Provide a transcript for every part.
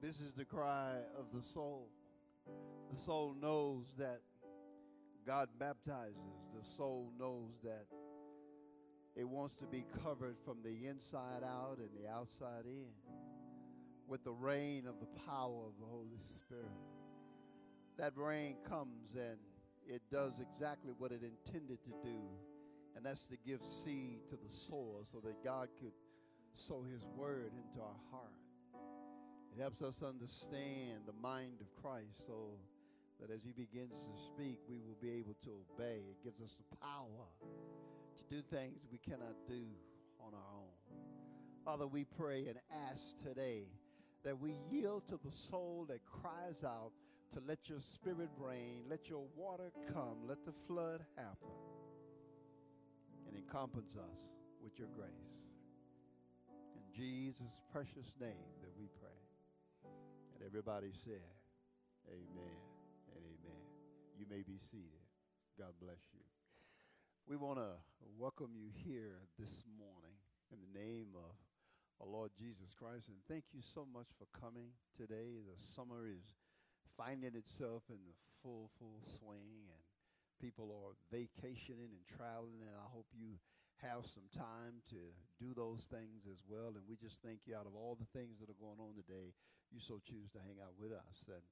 This is the cry of the soul. The soul knows that God baptizes. The soul knows that it wants to be covered from the inside out and the outside in with the rain of the power of the Holy Spirit. That rain comes and it does exactly what it intended to do, and that's to give seed to the soil so that God could sow His word into our heart. It helps us understand the mind of Christ so that as He begins to speak, we will be able to obey. It gives us the power to do things we cannot do on our own. Father, we pray and ask today that we yield to the soul that cries out to let your spirit rain, let your water come, let the flood happen, and encompass us with your grace. In Jesus' precious name that we pray. And everybody said, Amen and amen. You may be seated. God bless you. We want to welcome you here this morning in the name of our Lord Jesus Christ. And thank you so much for coming today. The summer is finding itself in the full, full swing, and people are vacationing and traveling. And I hope you have some time to do those things as well. And we just thank you out of all the things that are going on today, you so choose to hang out with us. And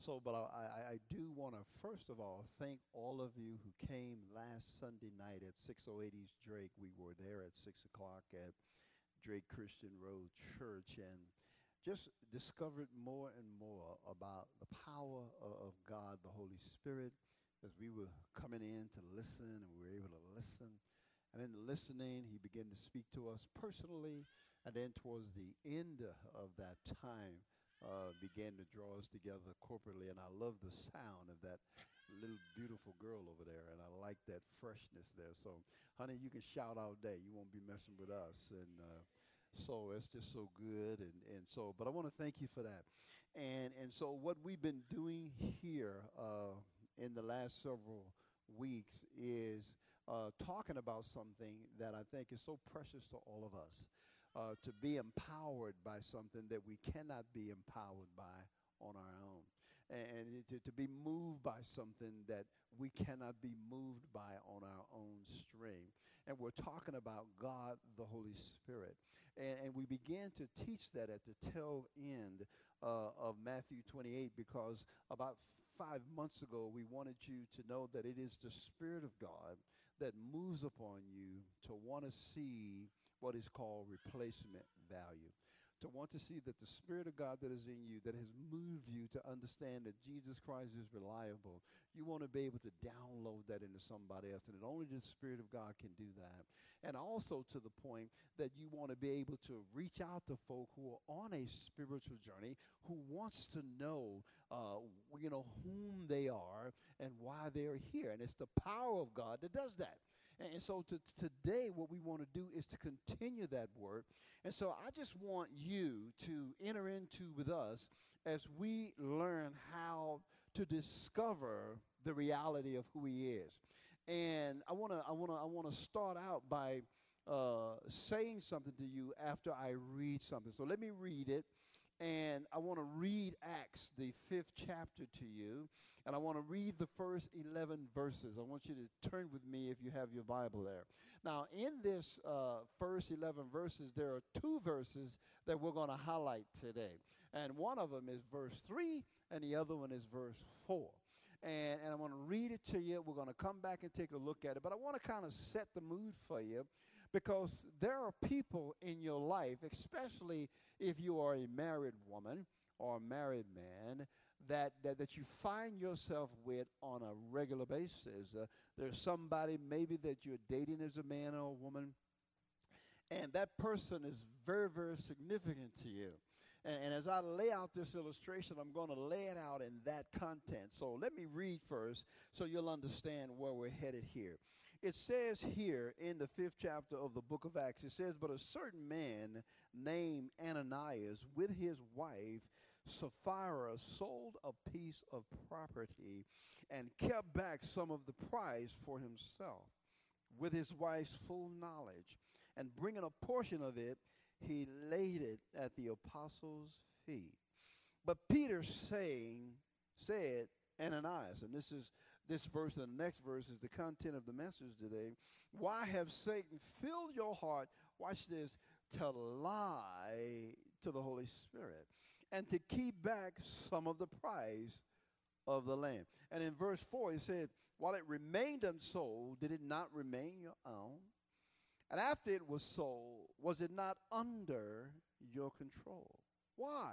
so, but I, I do want to first of all thank all of you who came last Sunday night at 608 East Drake. We were there at 6 o'clock at Drake Christian Road Church and just discovered more and more about the power of, of God, the Holy Spirit, as we were coming in to listen and we were able to listen. And in the listening, he began to speak to us personally. And then towards the end of that time, uh, began to draw us together corporately. And I love the sound of that little beautiful girl over there. And I like that freshness there. So, honey, you can shout all day. You won't be messing with us. And uh, so it's just so good. And, and so, but I want to thank you for that. And, and so, what we've been doing here uh, in the last several weeks is uh, talking about something that I think is so precious to all of us uh, to be empowered by something that we cannot be empowered by on our own. And to, to be moved by something that we cannot be moved by on our own string. And we're talking about God, the Holy Spirit. And, and we began to teach that at the tail end uh, of Matthew 28 because about five months ago we wanted you to know that it is the Spirit of God that moves upon you to want to see what is called replacement value. To want to see that the Spirit of God that is in you, that has moved you to understand that Jesus Christ is reliable, you want to be able to download that into somebody else. And that only the Spirit of God can do that. And also to the point that you want to be able to reach out to folk who are on a spiritual journey, who wants to know, uh, you know, whom they are and why they're here. And it's the power of God that does that. And so to, today, what we want to do is to continue that work. And so I just want you to enter into with us as we learn how to discover the reality of who He is. And I want to I want to I want to start out by uh, saying something to you after I read something. So let me read it and I want to read Acts, the fifth chapter, to you. And I want to read the first 11 verses. I want you to turn with me if you have your Bible there. Now, in this uh, first 11 verses, there are two verses that we're going to highlight today. And one of them is verse 3, and the other one is verse 4 and, and I'm going to read it to you. We're going to come back and take a look at it. But I want to kind of set the mood for you because there are people in your life, especially if you are a married woman or a married man, that, that, that you find yourself with on a regular basis. Uh, there's somebody maybe that you're dating as a man or a woman, and that person is very, very significant to you. And, and as I lay out this illustration, I'm going to lay it out in that content. So let me read first so you'll understand where we're headed here. It says here in the fifth chapter of the book of Acts, it says, But a certain man named Ananias with his wife Sapphira sold a piece of property and kept back some of the price for himself with his wife's full knowledge. And bringing a portion of it, he laid it at the apostles' feet. But Peter saying, said, Ananias, and this is this verse and the next verse is the content of the message today. Why have Satan filled your heart, watch this, to lie to the Holy Spirit and to keep back some of the price of the land? And in verse 4, he said, While it remained unsold, did it not remain your own? And after it was sold, was it not under your control? Why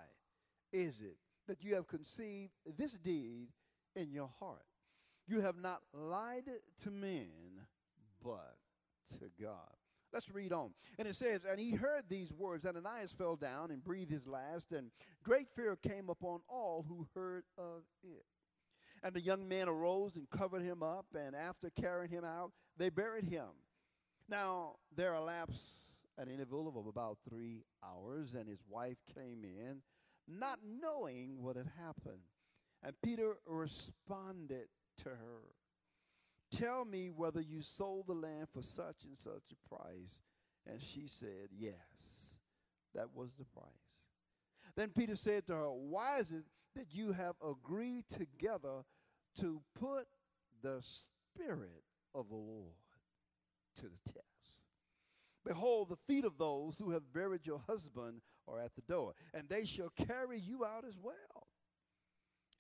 is it that you have conceived this deed in your heart? You have not lied to men, but to God. Let's read on. And it says, And he heard these words. And Ananias fell down and breathed his last, and great fear came upon all who heard of it. And the young man arose and covered him up, and after carrying him out, they buried him. Now there elapsed an interval of about three hours, and his wife came in, not knowing what had happened. And Peter responded to her, Tell me whether you sold the land for such and such a price. And she said, Yes, that was the price. Then Peter said to her, Why is it that you have agreed together to put the Spirit of the Lord to the test? Behold, the feet of those who have buried your husband are at the door, and they shall carry you out as well.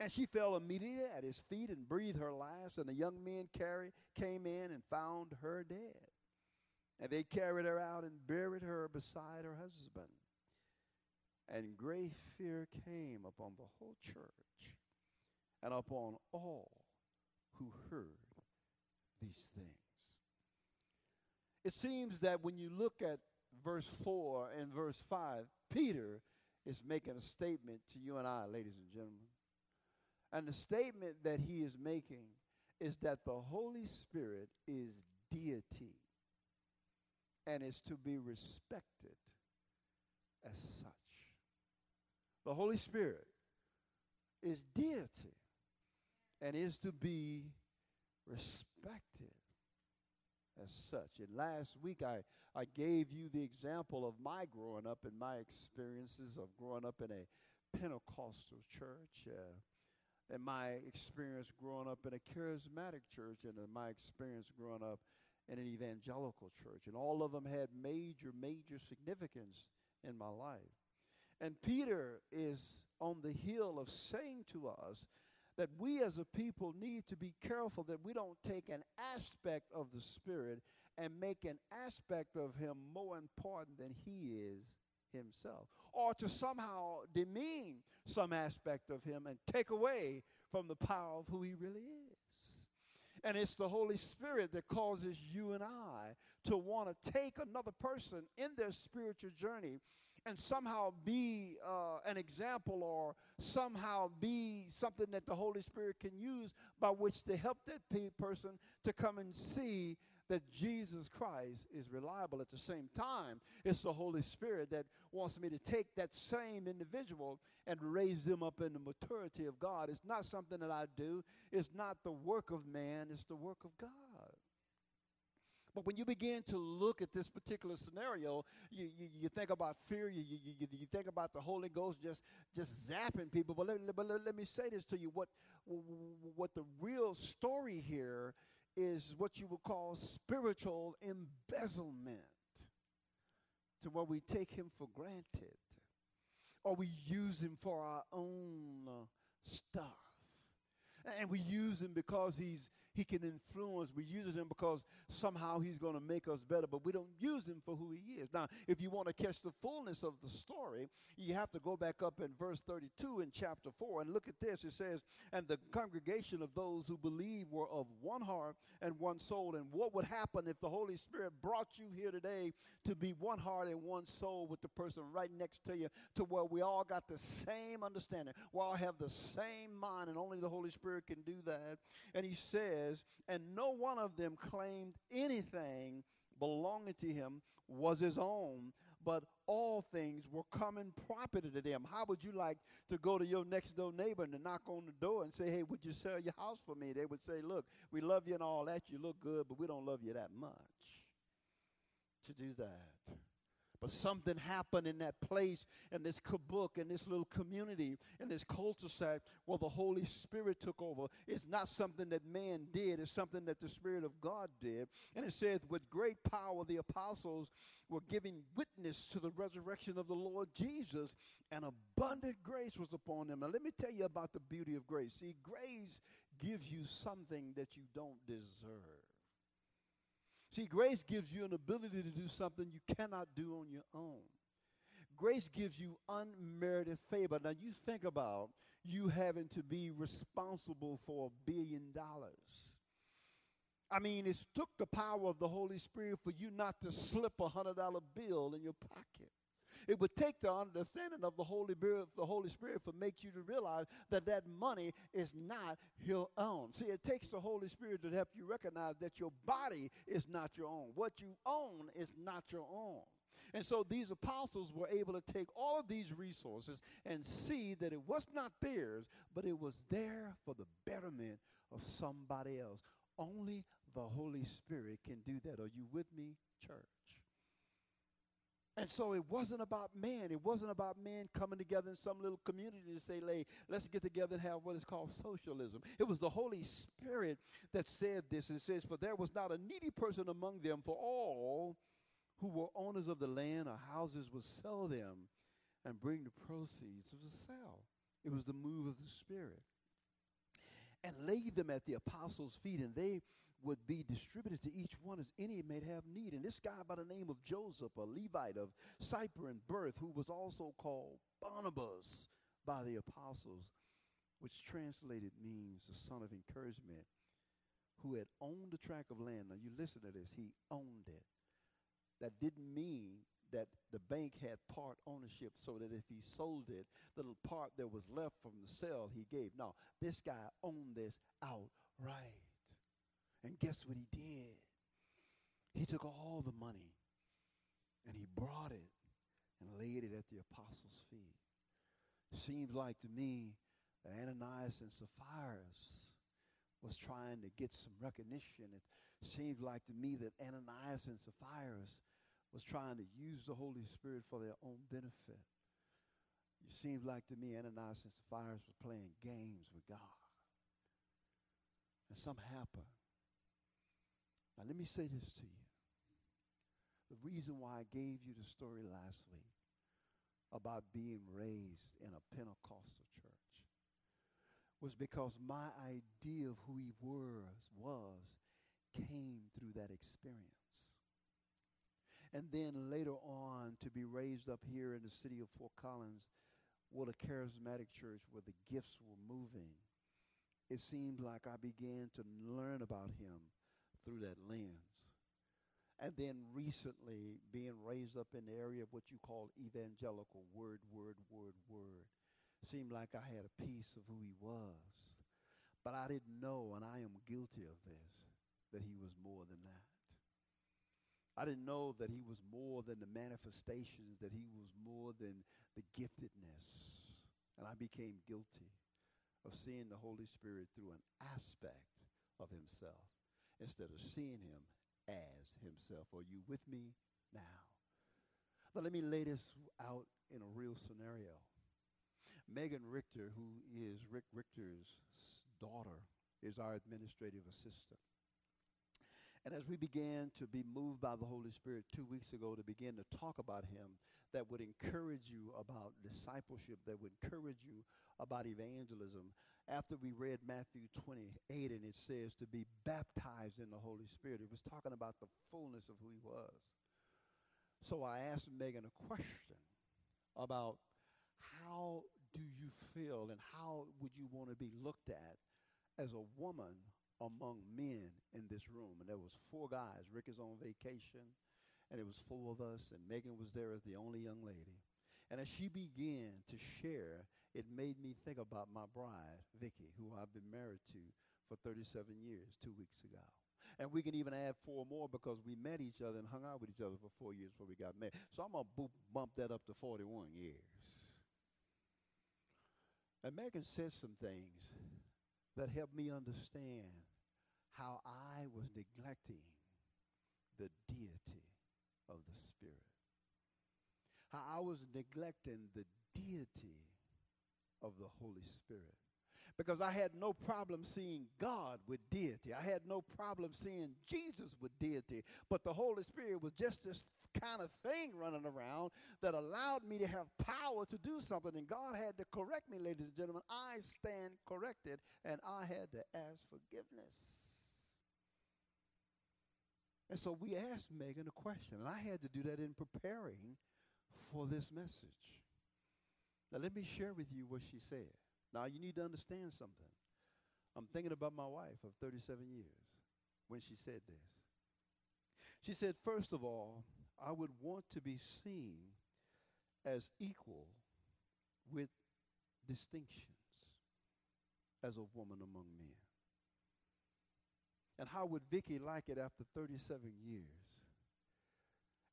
And she fell immediately at his feet and breathed her last. And the young men carry, came in and found her dead. And they carried her out and buried her beside her husband. And great fear came upon the whole church and upon all who heard these things. It seems that when you look at verse 4 and verse 5, Peter is making a statement to you and I, ladies and gentlemen. And the statement that he is making is that the Holy Spirit is deity and is to be respected as such. The Holy Spirit is deity and is to be respected as such. And last week I, I gave you the example of my growing up and my experiences of growing up in a Pentecostal church. Uh, and my experience growing up in a charismatic church and my experience growing up in an evangelical church. And all of them had major, major significance in my life. And Peter is on the hill of saying to us that we as a people need to be careful that we don't take an aspect of the Spirit and make an aspect of Him more important than He is himself, or to somehow demean some aspect of him and take away from the power of who he really is. And it's the Holy Spirit that causes you and I to want to take another person in their spiritual journey and somehow be uh, an example or somehow be something that the Holy Spirit can use by which to help that pe- person to come and see that Jesus Christ is reliable. At the same time, it's the Holy Spirit that wants me to take that same individual and raise them up in the maturity of God. It's not something that I do, it's not the work of man, it's the work of God. But when you begin to look at this particular scenario, you, you, you think about fear, you, you, you, think about the Holy Ghost just, just zapping people. But, let, but let me say this to you what, what the real story here is what you would call spiritual embezzlement, to where we take him for granted or we use him for our own uh, stuff. And we use him because he's he can influence. We use him because somehow he's going to make us better, but we don't use him for who he is. Now, if you want to catch the fullness of the story, you have to go back up in verse 32 in chapter 4 and look at this. It says, And the congregation of those who believe were of one heart and one soul. And what would happen if the Holy Spirit brought you here today to be one heart and one soul with the person right next to you to where we all got the same understanding? We all have the same mind, and only the Holy Spirit can do that. And he says, And no one of them claimed anything belonging to him was his own, but all things were common property to them. How would you like to go to your next door neighbor and to knock on the door and say, Hey, would you sell your house for me? They would say, Look, we love you and all that. You look good, but we don't love you that much to do that. But something happened in that place, in this kibbutz, in this little community, in this cul-de-sac, where the Holy Spirit took over. It's not something that man did, it's something that the Spirit of God did. And it says, with great power, the apostles were giving witness to the resurrection of the Lord Jesus, and abundant grace was upon them. Now, let me tell you about the beauty of grace. See, grace gives you something that you don't deserve. See, grace gives you an ability to do something you cannot do on your own. Grace gives you unmerited favor. Now, you think about you having to be responsible for a billion dollars. I mean, it took the power of the Holy Spirit for you not to slip a hundred dollar bill in your pocket. It would take the understanding of the Holy Spirit, the Holy Spirit, for make you to realize that that money is not your own. See, it takes the Holy Spirit to help you recognize that your body is not your own. What you own is not your own. And so these apostles were able to take all of these resources and see that it was not theirs, but it was there for the betterment of somebody else. Only the Holy Spirit can do that. Are you with me, church? And so it wasn't about man. It wasn't about man coming together in some little community to say, hey, let's get together and have what is called socialism. It was the Holy Spirit that said this and says, For there was not a needy person among them, for all who were owners of the land or houses would sell them and bring the proceeds of the sale. It was the move of the Spirit. And laid them at the apostles' feet, and they would be distributed to each one as any may have need. And this guy by the name of Joseph, a Levite of Cyprian birth, who was also called Barnabas by the apostles, which translated means the son of encouragement, who had owned a tract of land. Now you listen to this, he owned it. That didn't mean that the bank had part ownership so that if he sold it, the little part that was left from the sale he gave. No, this guy owned this outright. And guess what he did? He took all the money and he brought it and laid it at the apostles' feet. Seems like to me that Ananias and Sapphira was trying to get some recognition. It seems like to me that Ananias and Sapphira was trying to use the Holy Spirit for their own benefit. It seems like to me Ananias and Sapphira was playing games with God. And something happened. Now, let me say this to you. The reason why I gave you the story last week about being raised in a Pentecostal church was because my idea of who he was was came through that experience. And then later on to be raised up here in the city of Fort Collins with a charismatic church where the gifts were moving, it seemed like I began to learn about him through that lens. And then recently, being raised up in the area of what you call evangelical word, word, word, word, seemed like I had a piece of who he was. But I didn't know, and I am guilty of this, that he was more than that. I didn't know that he was more than the manifestations, that he was more than the giftedness. And I became guilty of seeing the Holy Spirit through an aspect of himself instead of seeing him as himself. Are you with me now? But let me lay this out in a real scenario. Megan Richter, who is Rick Richter's daughter, is our administrative assistant. And as we began to be moved by the Holy Spirit two weeks ago to begin to talk about Him, that would encourage you about discipleship, that would encourage you about evangelism, after we read Matthew 28 and it says to be baptized in the Holy Spirit, it was talking about the fullness of who He was. So I asked Megan a question about how do you feel and how would you want to be looked at as a woman among men in this room. And there was four guys. Rick is on vacation, and it was four of us, and Megan was there as the only young lady. And as she began to share, it made me think about my bride, Vicky, who I've been married to for 37 years, two weeks ago. And we can even add four more because we met each other and hung out with each other for four years before we got married. So I'm going to bump that up to 41 years. And Megan said some things that helped me understand how I was neglecting the deity of the Spirit. how I was neglecting the deity of the Holy Spirit. Because I had no problem seeing God with deity. I had no problem seeing Jesus with deity. But the Holy Spirit was just this kind of thing running around that allowed me to have power to do something. And God had to correct me, ladies and gentlemen. I stand corrected, and I had to ask forgiveness. And so we asked Megan a question, and I had to do that in preparing for this message. Now, let me share with you what she said. Now, you need to understand something. I'm thinking about my wife of 37 years when she said this. She said, first of all, I would want to be seen as equal with distinctions as a woman among men. And how would Vicky like it after 37 years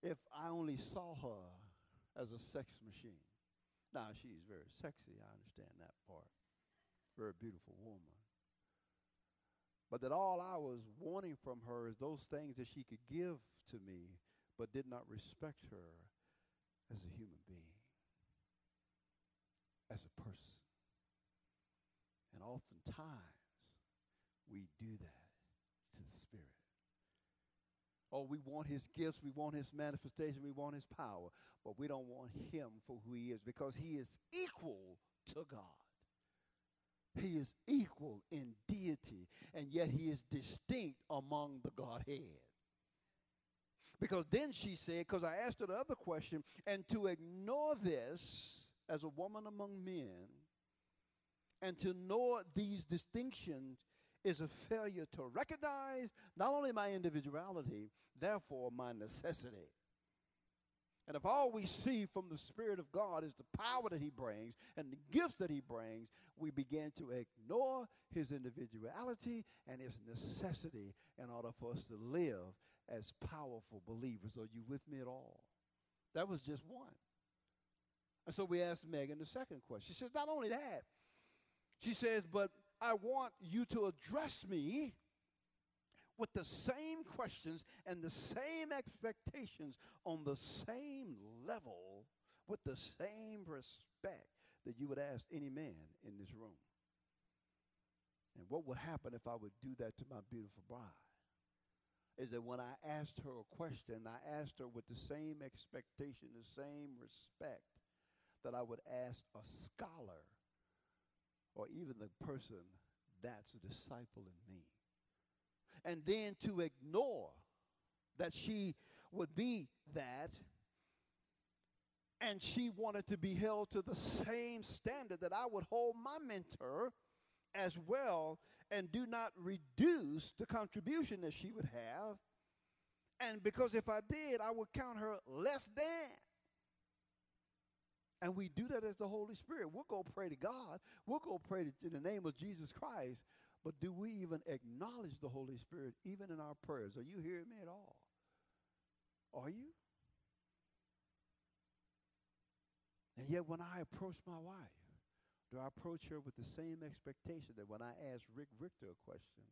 if I only saw her as a sex machine? Now, she's very sexy. I understand that part. Very beautiful woman. But that all I was wanting from her is those things that she could give to me, but did not respect her as a human being, as a person. And oftentimes, we do that to the Spirit. Oh, we want his gifts, we want his manifestation, we want his power, but we don't want him for who he is because he is equal to God. He is equal in deity, and yet he is distinct among the Godhead. Because then she said, because I asked her the other question, and to ignore this as a woman among men, and to know these distinctions is a failure to recognize not only my individuality, therefore my necessity. And if all we see from the Spirit of God is the power that He brings and the gifts that He brings, we begin to ignore His individuality and His necessity in order for us to live as powerful believers. Are you with me at all? That was just one. And so we asked Megan the second question. She says, not only that, she says, but I want you to address me with the same questions and the same expectations on the same level with the same respect that you would ask any man in this room. And what would happen if I would do that to my beautiful bride? Is that when I asked her a question, I asked her with the same expectation, the same respect that I would ask a scholar or even the person that's a disciple in me and then to ignore that she would be that and she wanted to be held to the same standard that I would hold my mentor as well and do not reduce the contribution that she would have. And because if I did, I would count her less than. And we do that as the Holy Spirit. We'll go pray to God. We'll go pray in the name of Jesus Christ. But do we even acknowledge the Holy Spirit even in our prayers? Are you hearing me at all? Are you? And yet, when I approach my wife, do I approach her with the same expectation that when I ask Rick Richter a question,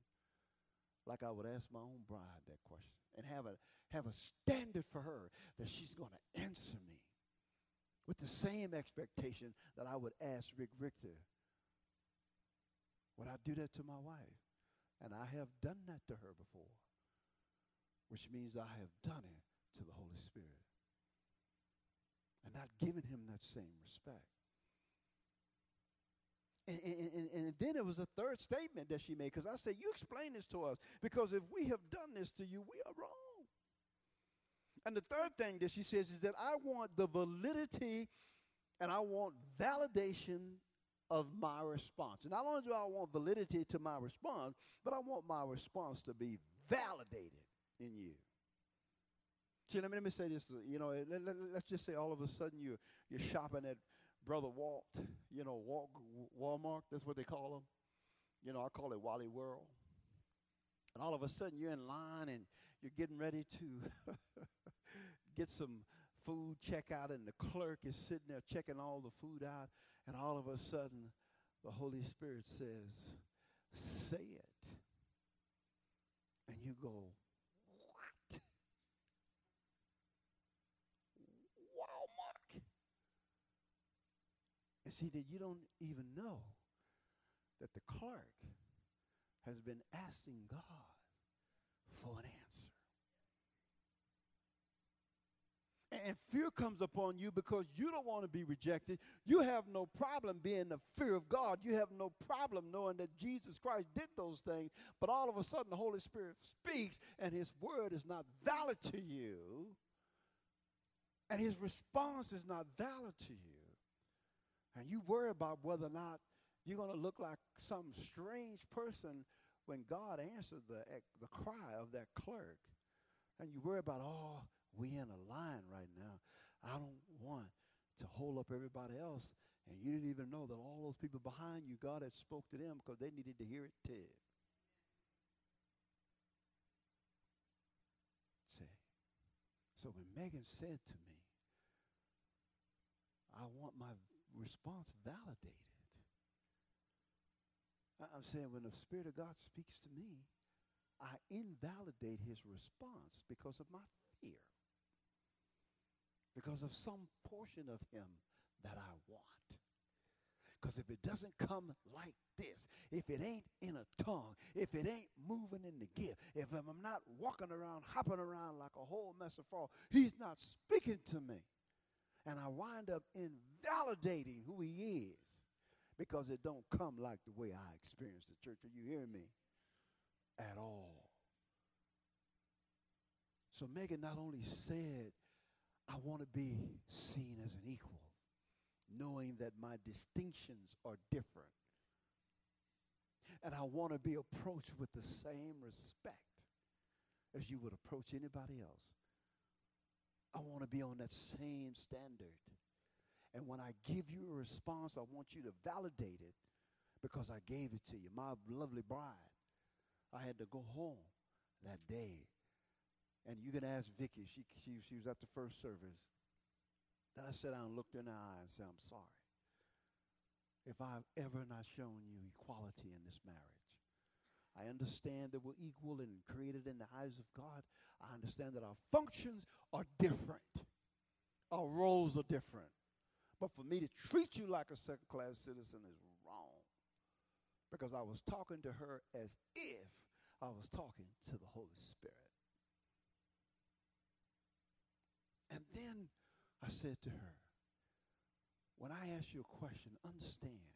like I would ask my own bride that question, and have a have a standard for her that she's going to answer me with the same expectation that I would ask Rick Richter would I do that to my wife? And I have done that to her before, which means I have done it to the Holy Spirit and not given him that same respect. And, and, and, and then it was a third statement that she made because I said, You explain this to us because if we have done this to you, we are wrong. And the third thing that she says is that I want the validity and I want validation of my response. And not only do I want validity to my response, but I want my response to be validated in you. See, let me, let me say this. You know, let, let, let's just say all of a sudden you're, you're shopping at Brother Walt, you know, Walt, Walmart, that's what they call them. You know, I call it Wally World. And all of a sudden you're in line and you're getting ready to get some food checkout, and the clerk is sitting there checking all the food out, and all of a sudden, the Holy Spirit says, Say it. And you go, What? Walmart? And see that you don't even know that the clerk has been asking God for an answer. And fear comes upon you because you don't want to be rejected. You have no problem being the fear of God. You have no problem knowing that Jesus Christ did those things. But all of a sudden, the Holy Spirit speaks, and His word is not valid to you, and His response is not valid to you. And you worry about whether or not you're going to look like some strange person when God answered the, the cry of that clerk. And you worry about, oh, we in a line right now. I don't want to hold up everybody else. And you didn't even know that all those people behind you, God had spoke to them because they needed to hear it too. Say, so when Megan said to me, I want my response validated. I'm saying when the Spirit of God speaks to me, I invalidate his response because of my fear because of some portion of him that I want. Because if it doesn't come like this, if it ain't in a tongue, if it ain't moving in the gift, if I'm not walking around, hopping around like a whole mess of frog, he's not speaking to me. And I wind up invalidating who he is because it don't come like the way I experienced the church. Are you hearing me? At all. So Megan not only said I want to be seen as an equal, knowing that my distinctions are different. And I want to be approached with the same respect as you would approach anybody else. I want to be on that same standard. And when I give you a response, I want you to validate it because I gave it to you. My lovely bride, I had to go home that day and you can ask Vicky. She, she, she was at the first service. Then I sat down and looked in her eye and said, I'm sorry. If I've ever not shown you equality in this marriage, I understand that we're equal and created in the eyes of God. I understand that our functions are different, our roles are different. But for me to treat you like a second class citizen is wrong because I was talking to her as if I was talking to the Holy Spirit. And then I said to her, when I ask you a question, understand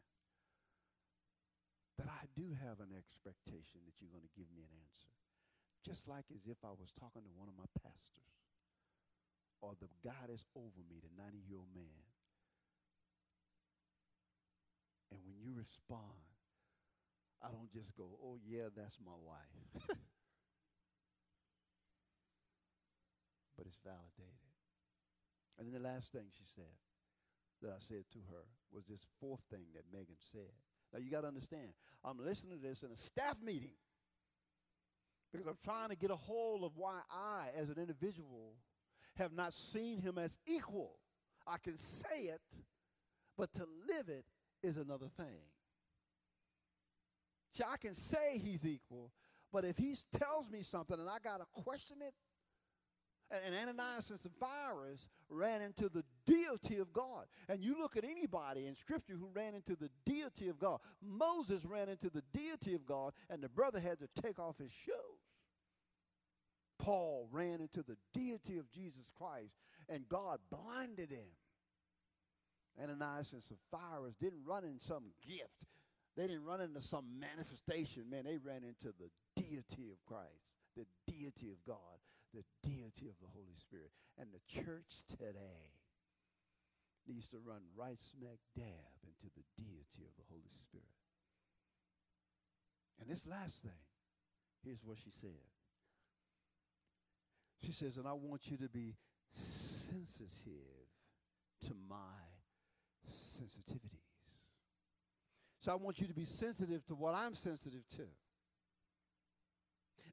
that I do have an expectation that you're going to give me an answer. Just like as if I was talking to one of my pastors or the guy that's over me, the 90 year old man. And when you respond, I don't just go, oh, yeah, that's my wife. but it's validated. And then the last thing she said that I said to her was this fourth thing that Megan said. Now you got to understand, I'm listening to this in a staff meeting because I'm trying to get a hold of why I, as an individual, have not seen him as equal. I can say it, but to live it is another thing. See, I can say he's equal, but if he tells me something and I got to question it, and Ananias and Sapphira ran into the deity of God. And you look at anybody in Scripture who ran into the deity of God. Moses ran into the deity of God, and the brother had to take off his shoes. Paul ran into the deity of Jesus Christ, and God blinded him. Ananias and Sapphira didn't run in some gift. They didn't run into some manifestation. Man, they ran into the deity of Christ, the deity of God the deity of the Holy Spirit. And the church today needs to run right smack dab into the deity of the Holy Spirit. And this last thing, here's what she said. She says, and I want you to be sensitive to my sensitivities. So I want you to be sensitive to what I'm sensitive to.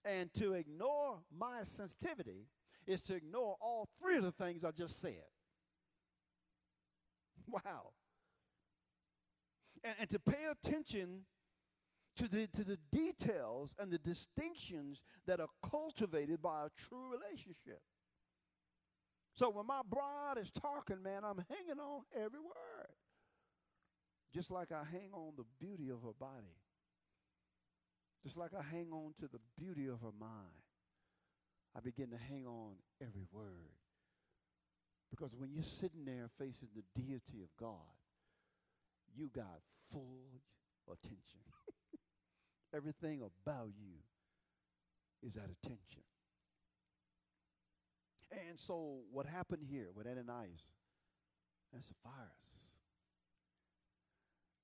And to ignore my sensitivity is to ignore all three of the things I just said. Wow. And, and to pay attention to the, to the details and the distinctions that are cultivated by a true relationship. So when my bride is talking, man, I'm hanging on every word. Just like I hang on the beauty of her body, just like I hang on to the beauty of her mind, I begin to hang on every word. Because when you're sitting there facing the deity of God, you got full attention. Everything about you is at attention. And so, what happened here with Ananias and Sapphira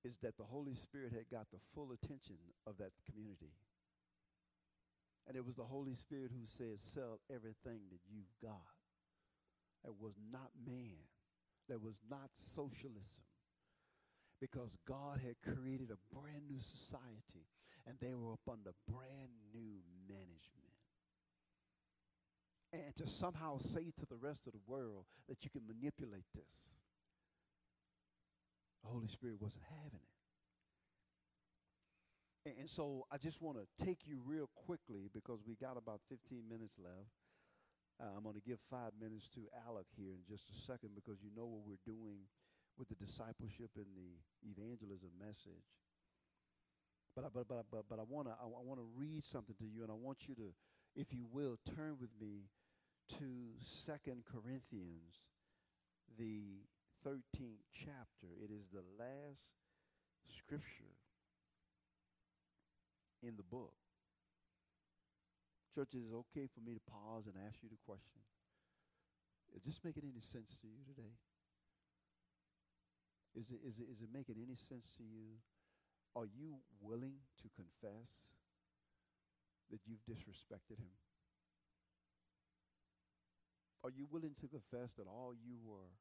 is that the Holy Spirit had got the full attention of that community. And it was the Holy Spirit who said, Sell everything that you've got. That was not man, that was not socialism. Because God had created a brand new society and they were up under brand new management. And to somehow say to the rest of the world that you can manipulate this, the Holy Spirit wasn't having it. And, so I just want to take you real quickly because we got about 15 minutes left. Uh, I'm going to give five minutes to Alec here in just a second because you know what we're doing with the discipleship and the evangelism message. But I, but but but, but I want to I, I want to read something to you, and I want you to, if you will, turn with me to Second Corinthians, the 13th chapter. It is the last scripture in the book. Church, is okay for me to pause and ask you the question? Is this making any sense to you today? Is it, is it, is it making any sense to you? Are you willing to confess that you've disrespected him? Are you willing to confess that all you were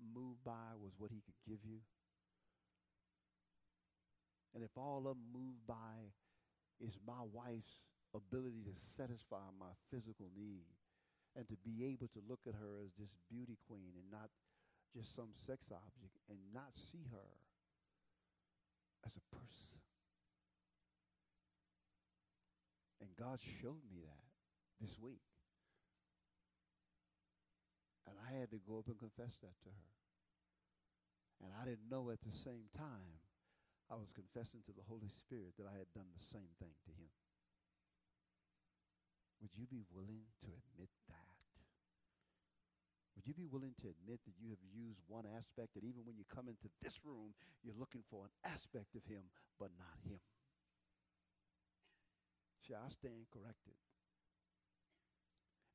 moved by was what he could give you? And if all I'm moved by is my wife's ability to satisfy my physical need and to be able to look at her as this beauty queen and not just some sex object and not see her as a person. And God showed me that this week. And I had to go up and confess that to her. And I didn't know at the same time I was confessing to the Holy Spirit that I had done the same thing to him. Would you be willing to admit that? Would you be willing to admit that you have used one aspect, that even when you come into this room, you're looking for an aspect of him, but not him? Shall I stand corrected.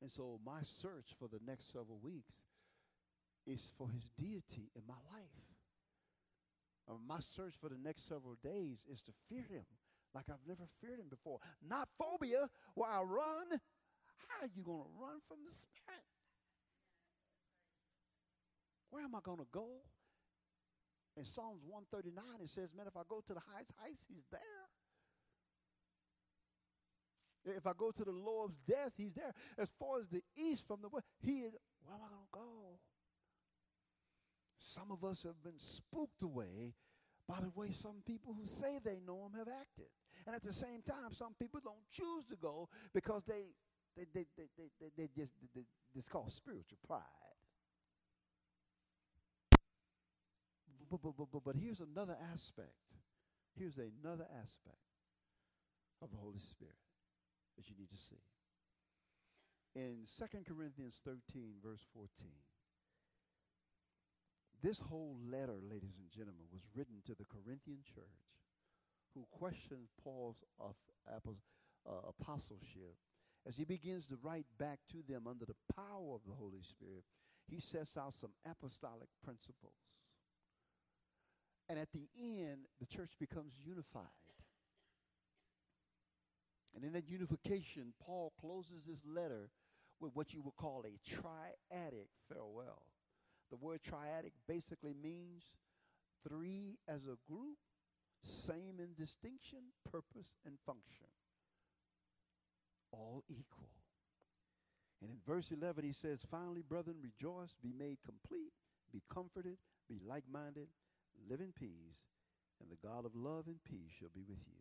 And so my search for the next several weeks is for his deity in my life. Uh, my search for the next several days is to fear him like I've never feared him before. Not phobia, where I run. How are you going to run from the Spirit? Where am I going to go? In Psalms 139, it says, Man, if I go to the highest heights, he's there. If I go to the Lord's death, he's there. As far as the east from the west, he is. Where am I going to go? Some of us have been spooked away by the way some people who say they know him have acted. And at the same time, some people don't choose to go because they, they, they, they, they, they, they just, they, it's called spiritual pride. But, but, but, but, but here's another aspect. Here's another aspect of the Holy Spirit that you need to see. In 2 Corinthians 13, verse 14, this whole letter, ladies and gentlemen, was written to the Corinthian church who questioned Paul's uh, apostleship. As he begins to write back to them under the power of the Holy Spirit, he sets out some apostolic principles. And at the end, the church becomes unified. And in that unification, Paul closes this letter with what you would call a triadic farewell. The word triadic basically means three as a group, same in distinction, purpose, and function. All equal. And in verse 11, he says, Finally, brethren, rejoice, be made complete, be comforted, be like minded, live in peace, and the God of love and peace shall be with you.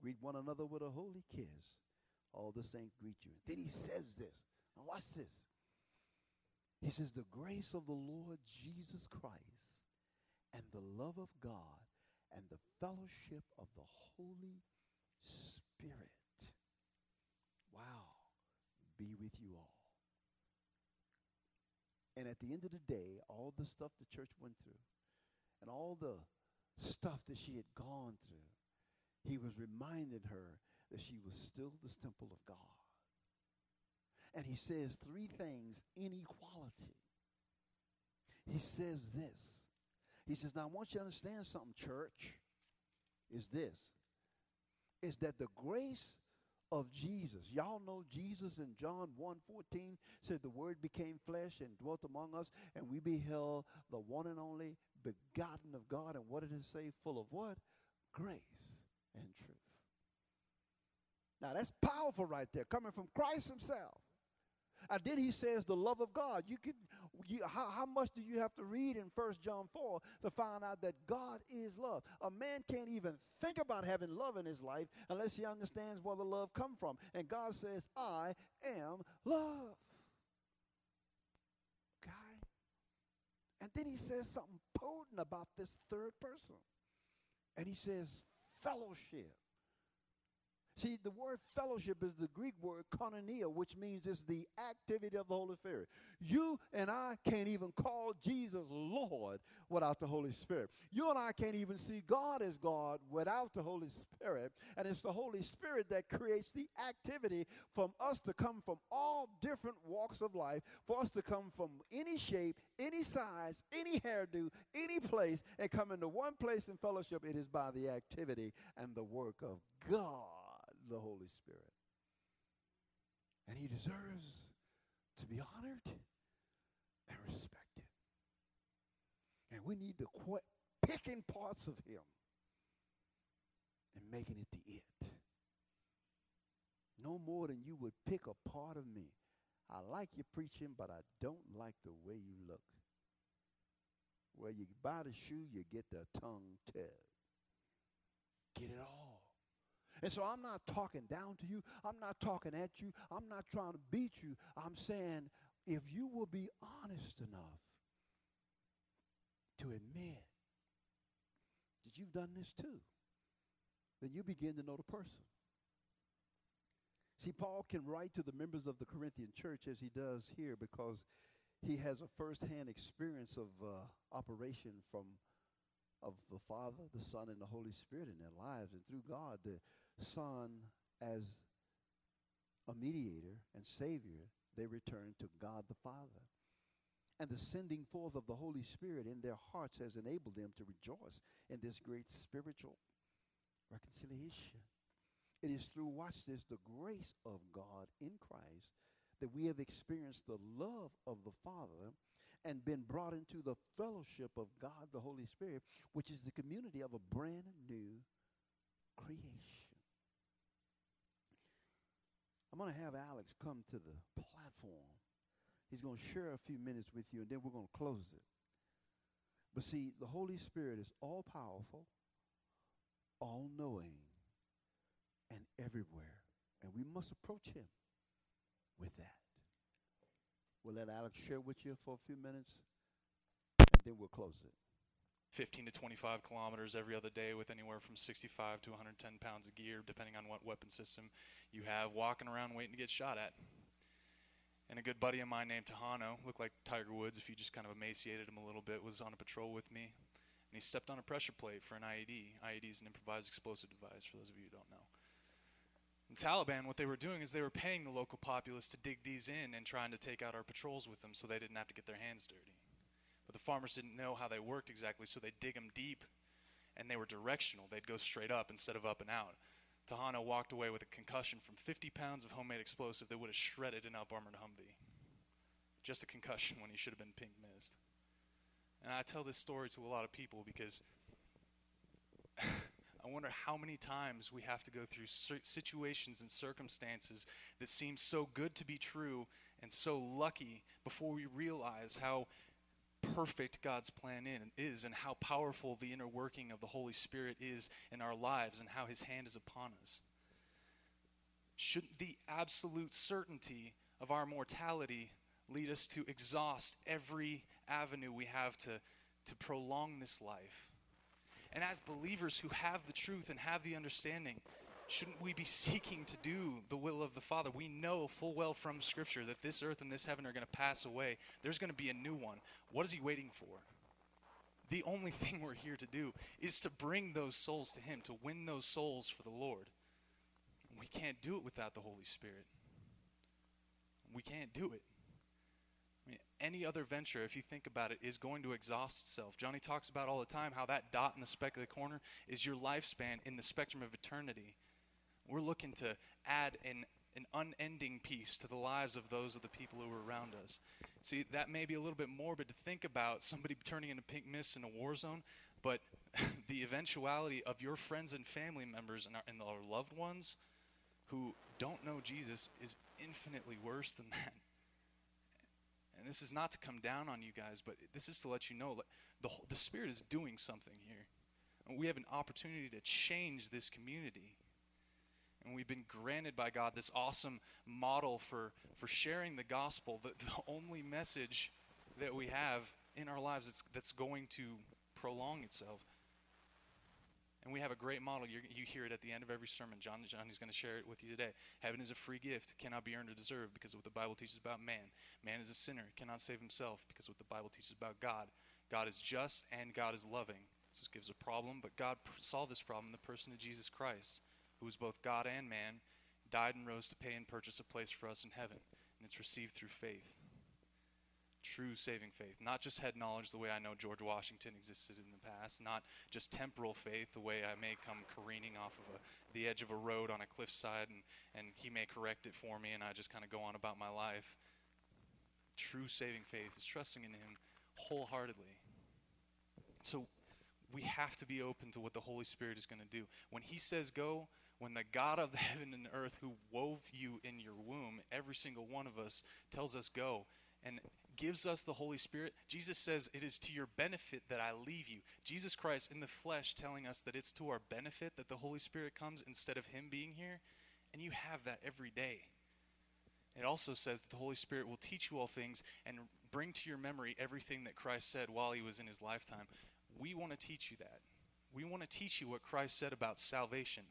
Greet one another with a holy kiss. All the saints greet you. And Then he says this. Now, watch this. He says, The grace of the Lord Jesus Christ and the love of God and the fellowship of the Holy Spirit. Wow. Be with you all. And at the end of the day, all the stuff the church went through and all the stuff that she had gone through, he was reminding her that she was still the temple of God. And he says three things inequality. He says this. He says, Now I want you to understand something, church, is this. Is that the grace of Jesus. Y'all know Jesus in John 1:14 said the word became flesh and dwelt among us and we beheld the one and only begotten of God and what did it say full of what? Grace and truth. Now that's powerful right there coming from Christ himself. And then he says the love of God. You can you, how, how much do you have to read in First John 4 to find out that God is love? A man can't even think about having love in his life unless he understands where the love come from. And God says, I am love. Okay? And then he says something potent about this third person. And he says, fellowship. See, the word fellowship is the Greek word koinonia, which means it's the activity of the Holy Spirit. You and I can't even call Jesus Lord without the Holy Spirit. You and I can't even see God as God without the Holy Spirit. And it's the Holy Spirit that creates the activity from us to come from all different walks of life, for us to come from any shape, any size, any hairdo, any place, and come into one place in fellowship. It is by the activity and the work of God the Holy Spirit. And he deserves to be honored and respected. And we need to quit picking parts of him and making it the it. No more than you would pick a part of me. I like your preaching, but I don't like the way you look. Where you buy the shoe, you get the tongue tied. Get it all. And so I'm not talking down to you. I'm not talking at you. I'm not trying to beat you. I'm saying if you will be honest enough to admit that you've done this too, then you begin to know the person. See, Paul can write to the members of the Corinthian church as he does here because he has a firsthand experience of uh, operation from of the Father, the Son, and the Holy Spirit in their lives. And through God, Son as a mediator and Savior, they return to God the Father. And the sending forth of the Holy Spirit in their hearts has enabled them to rejoice in this great spiritual reconciliation. It is through, watch this, the grace of God in Christ that we have experienced the love of the Father and been brought into the fellowship of God the Holy Spirit, which is the community of a brand new creation. I'm going to have Alex come to the platform. He's going to share a few minutes with you, and then we're going to close it. But see, the Holy Spirit is all powerful, all knowing, and everywhere. And we must approach him with that. We'll let Alex share with you for a few minutes, and then we'll close it. 15 to 25 kilometers every other day with anywhere from 65 to 110 pounds of gear, depending on what weapon system you have, walking around waiting to get shot at. And a good buddy of mine named Tahano, looked like Tiger Woods if you just kind of emaciated him a little bit, was on a patrol with me. And he stepped on a pressure plate for an IED. IED is an improvised explosive device, for those of you who don't know. The Taliban, what they were doing is they were paying the local populace to dig these in and trying to take out our patrols with them so they didn't have to get their hands dirty. The farmers didn't know how they worked exactly, so they'd dig them deep, and they were directional. They'd go straight up instead of up and out. Tahano walked away with a concussion from 50 pounds of homemade explosive that would have shredded an up armored Humvee. Just a concussion when he should have been pink mist. And I tell this story to a lot of people because I wonder how many times we have to go through situations and circumstances that seem so good to be true and so lucky before we realize how perfect God's plan in, is and how powerful the inner working of the Holy Spirit is in our lives and how his hand is upon us. Shouldn't the absolute certainty of our mortality lead us to exhaust every avenue we have to to prolong this life. And as believers who have the truth and have the understanding, shouldn't we be seeking to do the will of the Father? We know full well from Scripture that this earth and this heaven are going to pass away. There's going to be a new one. What is He waiting for? The only thing we're here to do is to bring those souls to Him, to win those souls for the Lord. We can't do it without the Holy Spirit. We can't do it. I mean, any other venture, if you think about it, is going to exhaust itself. Johnny talks about all the time how that dot in the speck of the corner is your lifespan in the spectrum of eternity. We're looking to add an, an unending piece to the lives of those of the people who are around us. See, that may be a little bit morbid to think about somebody turning into pink mist in a war zone, but the eventuality of your friends and family members and our, and our loved ones who don't know Jesus is infinitely worse than that. And this is not to come down on you guys, but this is to let you know the, the Spirit is doing something here. And we have an opportunity to change this community. And we've been granted by God this awesome model for, for sharing the gospel, the, the only message that we have in our lives that's, that's going to prolong itself. And we have a great model. You're, you hear it at the end of every sermon. John, John is going to share it with you today. Heaven is a free gift, cannot be earned or deserved because of what the Bible teaches about man. Man is a sinner, cannot save himself because of what the Bible teaches about God. God is just and God is loving. This gives a problem, but God solved this problem in the person of Jesus Christ who is both God and man, died and rose to pay and purchase a place for us in heaven. And it's received through faith. True saving faith. Not just head knowledge the way I know George Washington existed in the past. Not just temporal faith the way I may come careening off of a, the edge of a road on a cliffside and, and he may correct it for me and I just kind of go on about my life. True saving faith is trusting in him wholeheartedly. So we have to be open to what the Holy Spirit is going to do. When He says go, when the God of the heaven and earth who wove you in your womb, every single one of us, tells us go and gives us the Holy Spirit, Jesus says, It is to your benefit that I leave you. Jesus Christ in the flesh telling us that it's to our benefit that the Holy Spirit comes instead of Him being here. And you have that every day. It also says that the Holy Spirit will teach you all things and bring to your memory everything that Christ said while He was in His lifetime. We want to teach you that. We want to teach you what Christ said about salvation.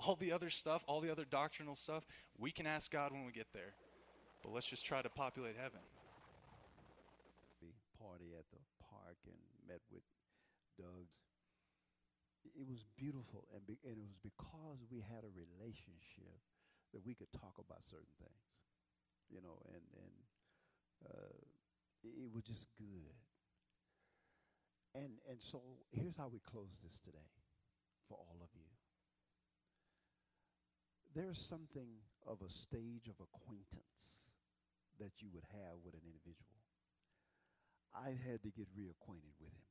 All the other stuff, all the other doctrinal stuff, we can ask God when we get there. But let's just try to populate heaven. We party at the park and met with Doug. It was beautiful, and, be, and it was because we had a relationship that we could talk about certain things, you know, and and uh, it, it was just good. And, and so here's how we close this today for all of you. There's something of a stage of acquaintance that you would have with an individual. I've had to get reacquainted with him.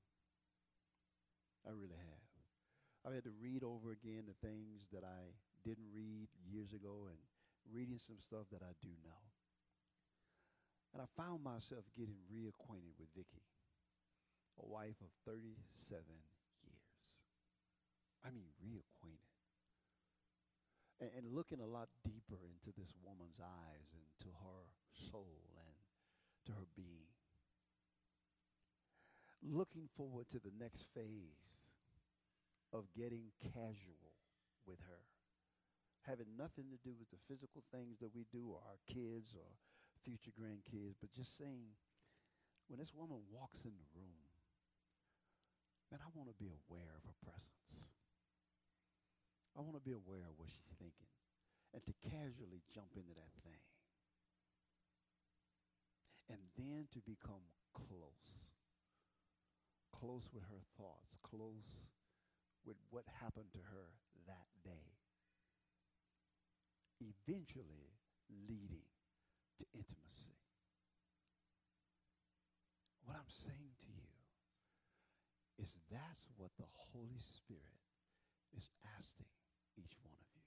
I really have. I've had to read over again the things that I didn't read years ago and reading some stuff that I do know. And I found myself getting reacquainted with Vicki a wife of 37 years. I mean, reacquainted. And, and looking a lot deeper into this woman's eyes and to her soul and to her being. Looking forward to the next phase of getting casual with her. Having nothing to do with the physical things that we do or our kids or future grandkids, but just saying, when this woman walks in the room, Man, I want to be aware of her presence. I want to be aware of what she's thinking and to casually jump into that thing. And then to become close. Close with her thoughts, close with what happened to her that day. Eventually leading to intimacy. What I'm saying to you is that's what the Holy Spirit is asking each one of you.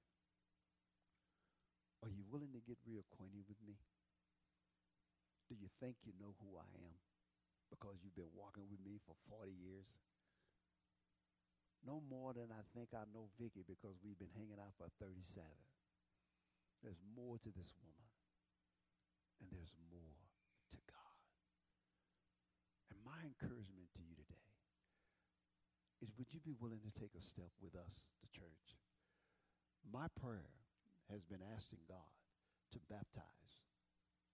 Are you willing to get reacquainted with me? Do you think you know who I am because you've been walking with me for 40 years? No more than I think I know Vicki because we've been hanging out for 37. There's more to this woman, and there's more to God. And my my encouragement to you today is would you be willing to take a step with us, the church? My prayer has been asking God to baptize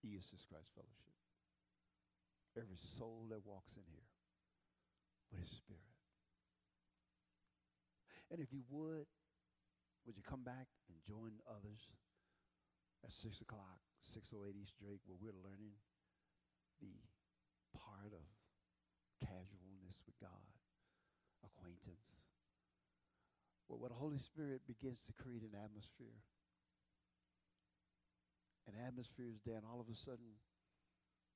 ESS Christ Fellowship. Every soul that walks in here with his spirit. And if you would, would you come back and join others at 6 o'clock, 608 East Drake, where we're learning the part of casualness with God, acquaintance. What the Holy Spirit begins to create an atmosphere. An atmosphere is there, and all of a sudden,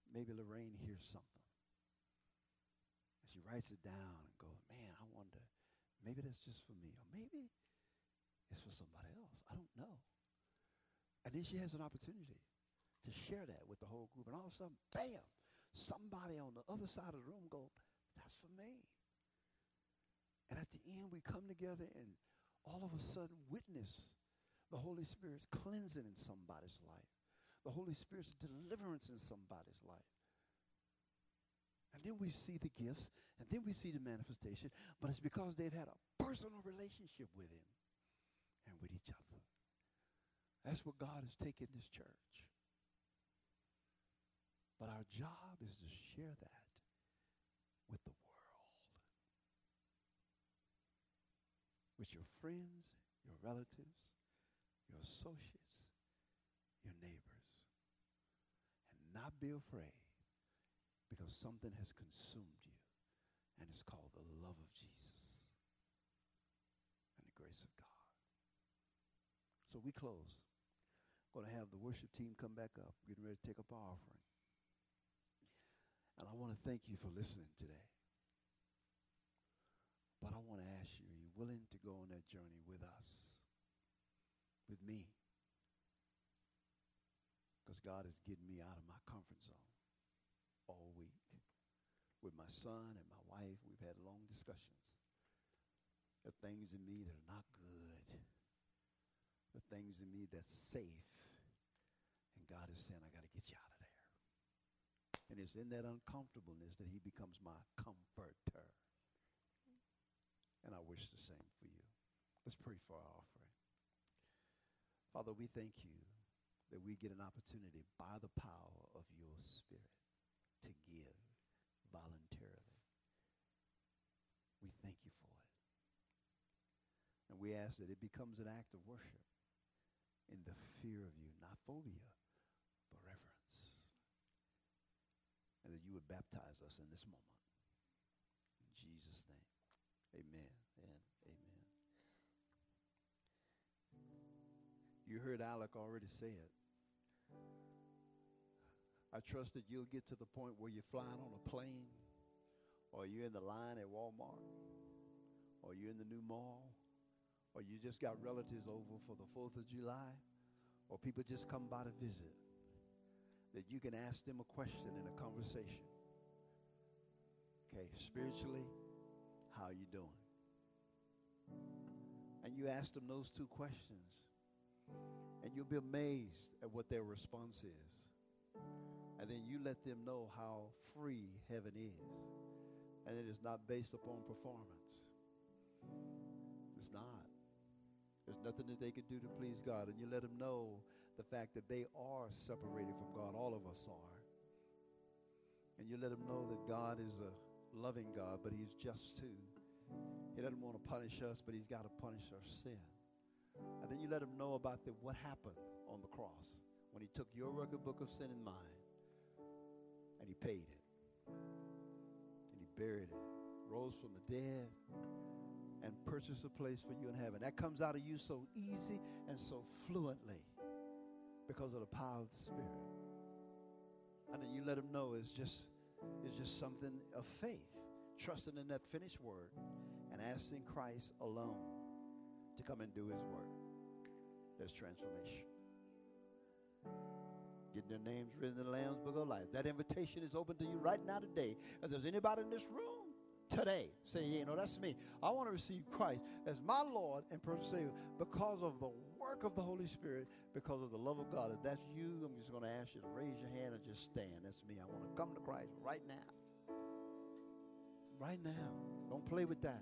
maybe Lorraine hears something. And she writes it down and goes, Man, I wonder, maybe that's just for me, or maybe it's for somebody else. I don't know. And then she has an opportunity to share that with the whole group. And all of a sudden, bam, somebody on the other side of the room goes, that's for me. And at the end, we come together and all of a sudden witness the Holy Spirit's cleansing in somebody's life, the Holy Spirit's deliverance in somebody's life. And then we see the gifts, and then we see the manifestation, but it's because they've had a personal relationship with Him and with each other. That's what God has taken this church. But our job is to share that with the world. With your friends, your relatives, your associates, your neighbors. And not be afraid because something has consumed you. And it's called the love of Jesus and the grace of God. So we close. Going to have the worship team come back up, getting ready to take up our offering. And I want to thank you for listening today. But I want to ask you, willing to go on that journey with us? With me? Because God is getting me out of my comfort zone all week. With my son and my wife, we've had long discussions. The things in me that are not good. The things in me that's safe. And God is saying, I got to get you out of there. And it's in that uncomfortableness that he becomes my comforter. And I wish the same for you. Let's pray for our offering. Father, we thank you that we get an opportunity by the power of your spirit to give voluntarily. We thank you for it. And we ask that it becomes an act of worship in the fear of you, not phobia, but reverence. And that you would baptize us in this moment. In Jesus' name, amen and amen. You heard Alex already say it. I trust that you'll get to the point where you're flying on a plane, or you're in the line at Walmart, or you're in the new mall, or you just got relatives over for the 4th of July, or people just come by to visit, that you can ask them a question in a conversation. Okay, spiritually, how are you doing? And you ask them those two questions, and you'll be amazed at what their response is. And then you let them know how free heaven is. And it is not based upon performance. It's not. There's nothing that they can do to please God. And you let them know the fact that they are separated from God. All of us are. And you let them know that God is a loving God, but He's just too. He doesn't want to punish us, but He's got to punish our sin. And then you let Him know about the, what happened on the cross when He took your record book of sin and mine and he paid it. And he buried it, rose from the dead, and purchased a place for you in heaven. That comes out of you so easy and so fluently because of the power of the Spirit. And then you let him know it's just it's just something of faith, trusting in that finished word and asking Christ alone to come and do his work. There's transformation getting their names written in the Lamb's Book of Life. That invitation is open to you right now today. If there's anybody in this room today, say, yeah, you know, that's me. I want to receive Christ as my Lord and personal Savior because of the work of the Holy Spirit, because of the love of God. If that's you, I'm just going to ask you to raise your hand and just stand. That's me. I want to come to Christ right now. Right now. Don't play with that.